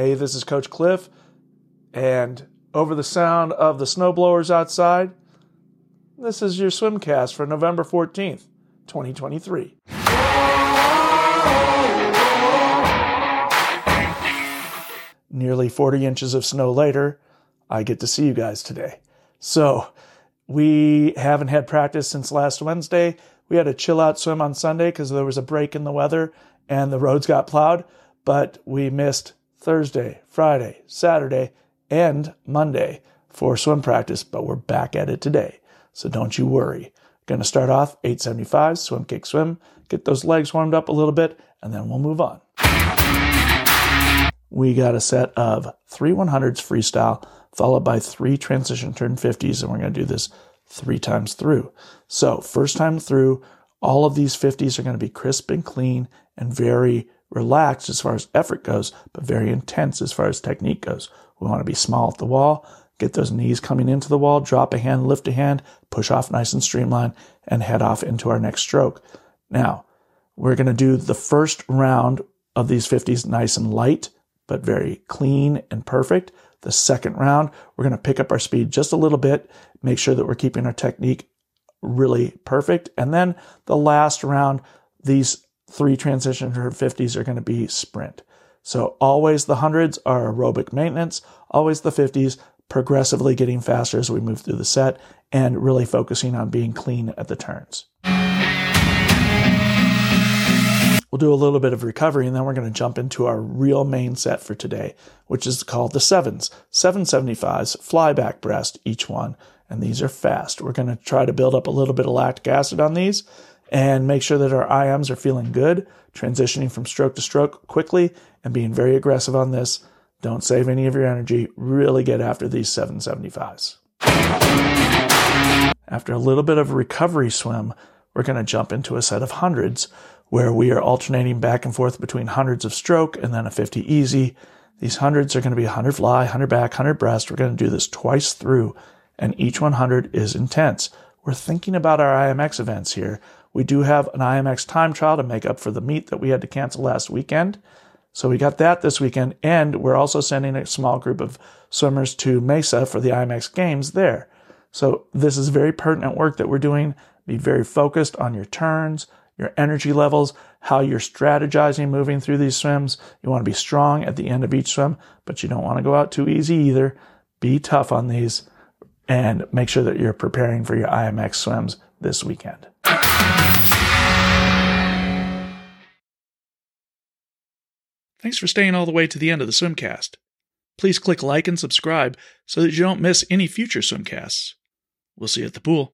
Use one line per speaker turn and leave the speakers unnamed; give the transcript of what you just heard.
Hey, this is Coach Cliff, and over the sound of the snowblowers outside, this is your swimcast for November 14th, 2023. Nearly 40 inches of snow later, I get to see you guys today. So, we haven't had practice since last Wednesday. We had a chill out swim on Sunday because there was a break in the weather and the roads got plowed, but we missed Thursday, Friday, Saturday, and Monday for swim practice, but we're back at it today. So don't you worry. Going to start off 875, swim, kick, swim, get those legs warmed up a little bit, and then we'll move on. We got a set of three 100s freestyle, followed by three transition turn 50s, and we're going to do this three times through. So, first time through, all of these 50s are going to be crisp and clean and very relaxed as far as effort goes, but very intense as far as technique goes. We want to be small at the wall, get those knees coming into the wall, drop a hand, lift a hand, push off nice and streamlined, and head off into our next stroke. Now, we're going to do the first round of these 50s nice and light, but very clean and perfect. The second round, we're going to pick up our speed just a little bit, make sure that we're keeping our technique really perfect. And then the last round, these three transition to 50s are going to be sprint. So always the hundreds are aerobic maintenance, always the 50s progressively getting faster as we move through the set and really focusing on being clean at the turns. We'll do a little bit of recovery and then we're going to jump into our real main set for today, which is called the sevens. 775s, fly back breast, each one. And these are fast. We're going to try to build up a little bit of lactic acid on these and make sure that our IMs are feeling good, transitioning from stroke to stroke quickly and being very aggressive on this. Don't save any of your energy. Really get after these 775s. After a little bit of recovery swim, we're going to jump into a set of hundreds where we are alternating back and forth between hundreds of stroke and then a 50 easy. These hundreds are going to be 100 fly, 100 back, 100 breast. We're going to do this twice through, and each 100 is intense. We're thinking about our IMX events here. We do have an IMX time trial to make up for the meet that we had to cancel last weekend. So we got that this weekend, and we're also sending a small group of swimmers to Mesa for the IMX games there. So this is very pertinent work that we're doing. Be very focused on your turns, your energy levels, how you're strategizing moving through these swims. You want to be strong at the end of each swim, but you don't want to go out too easy either. Be tough on these and make sure that you're preparing for your IMX swims this weekend. Thanks for staying all the way to the end of the swimcast. Please click like and subscribe so that you don't miss any future swimcasts. We'll see you at the pool.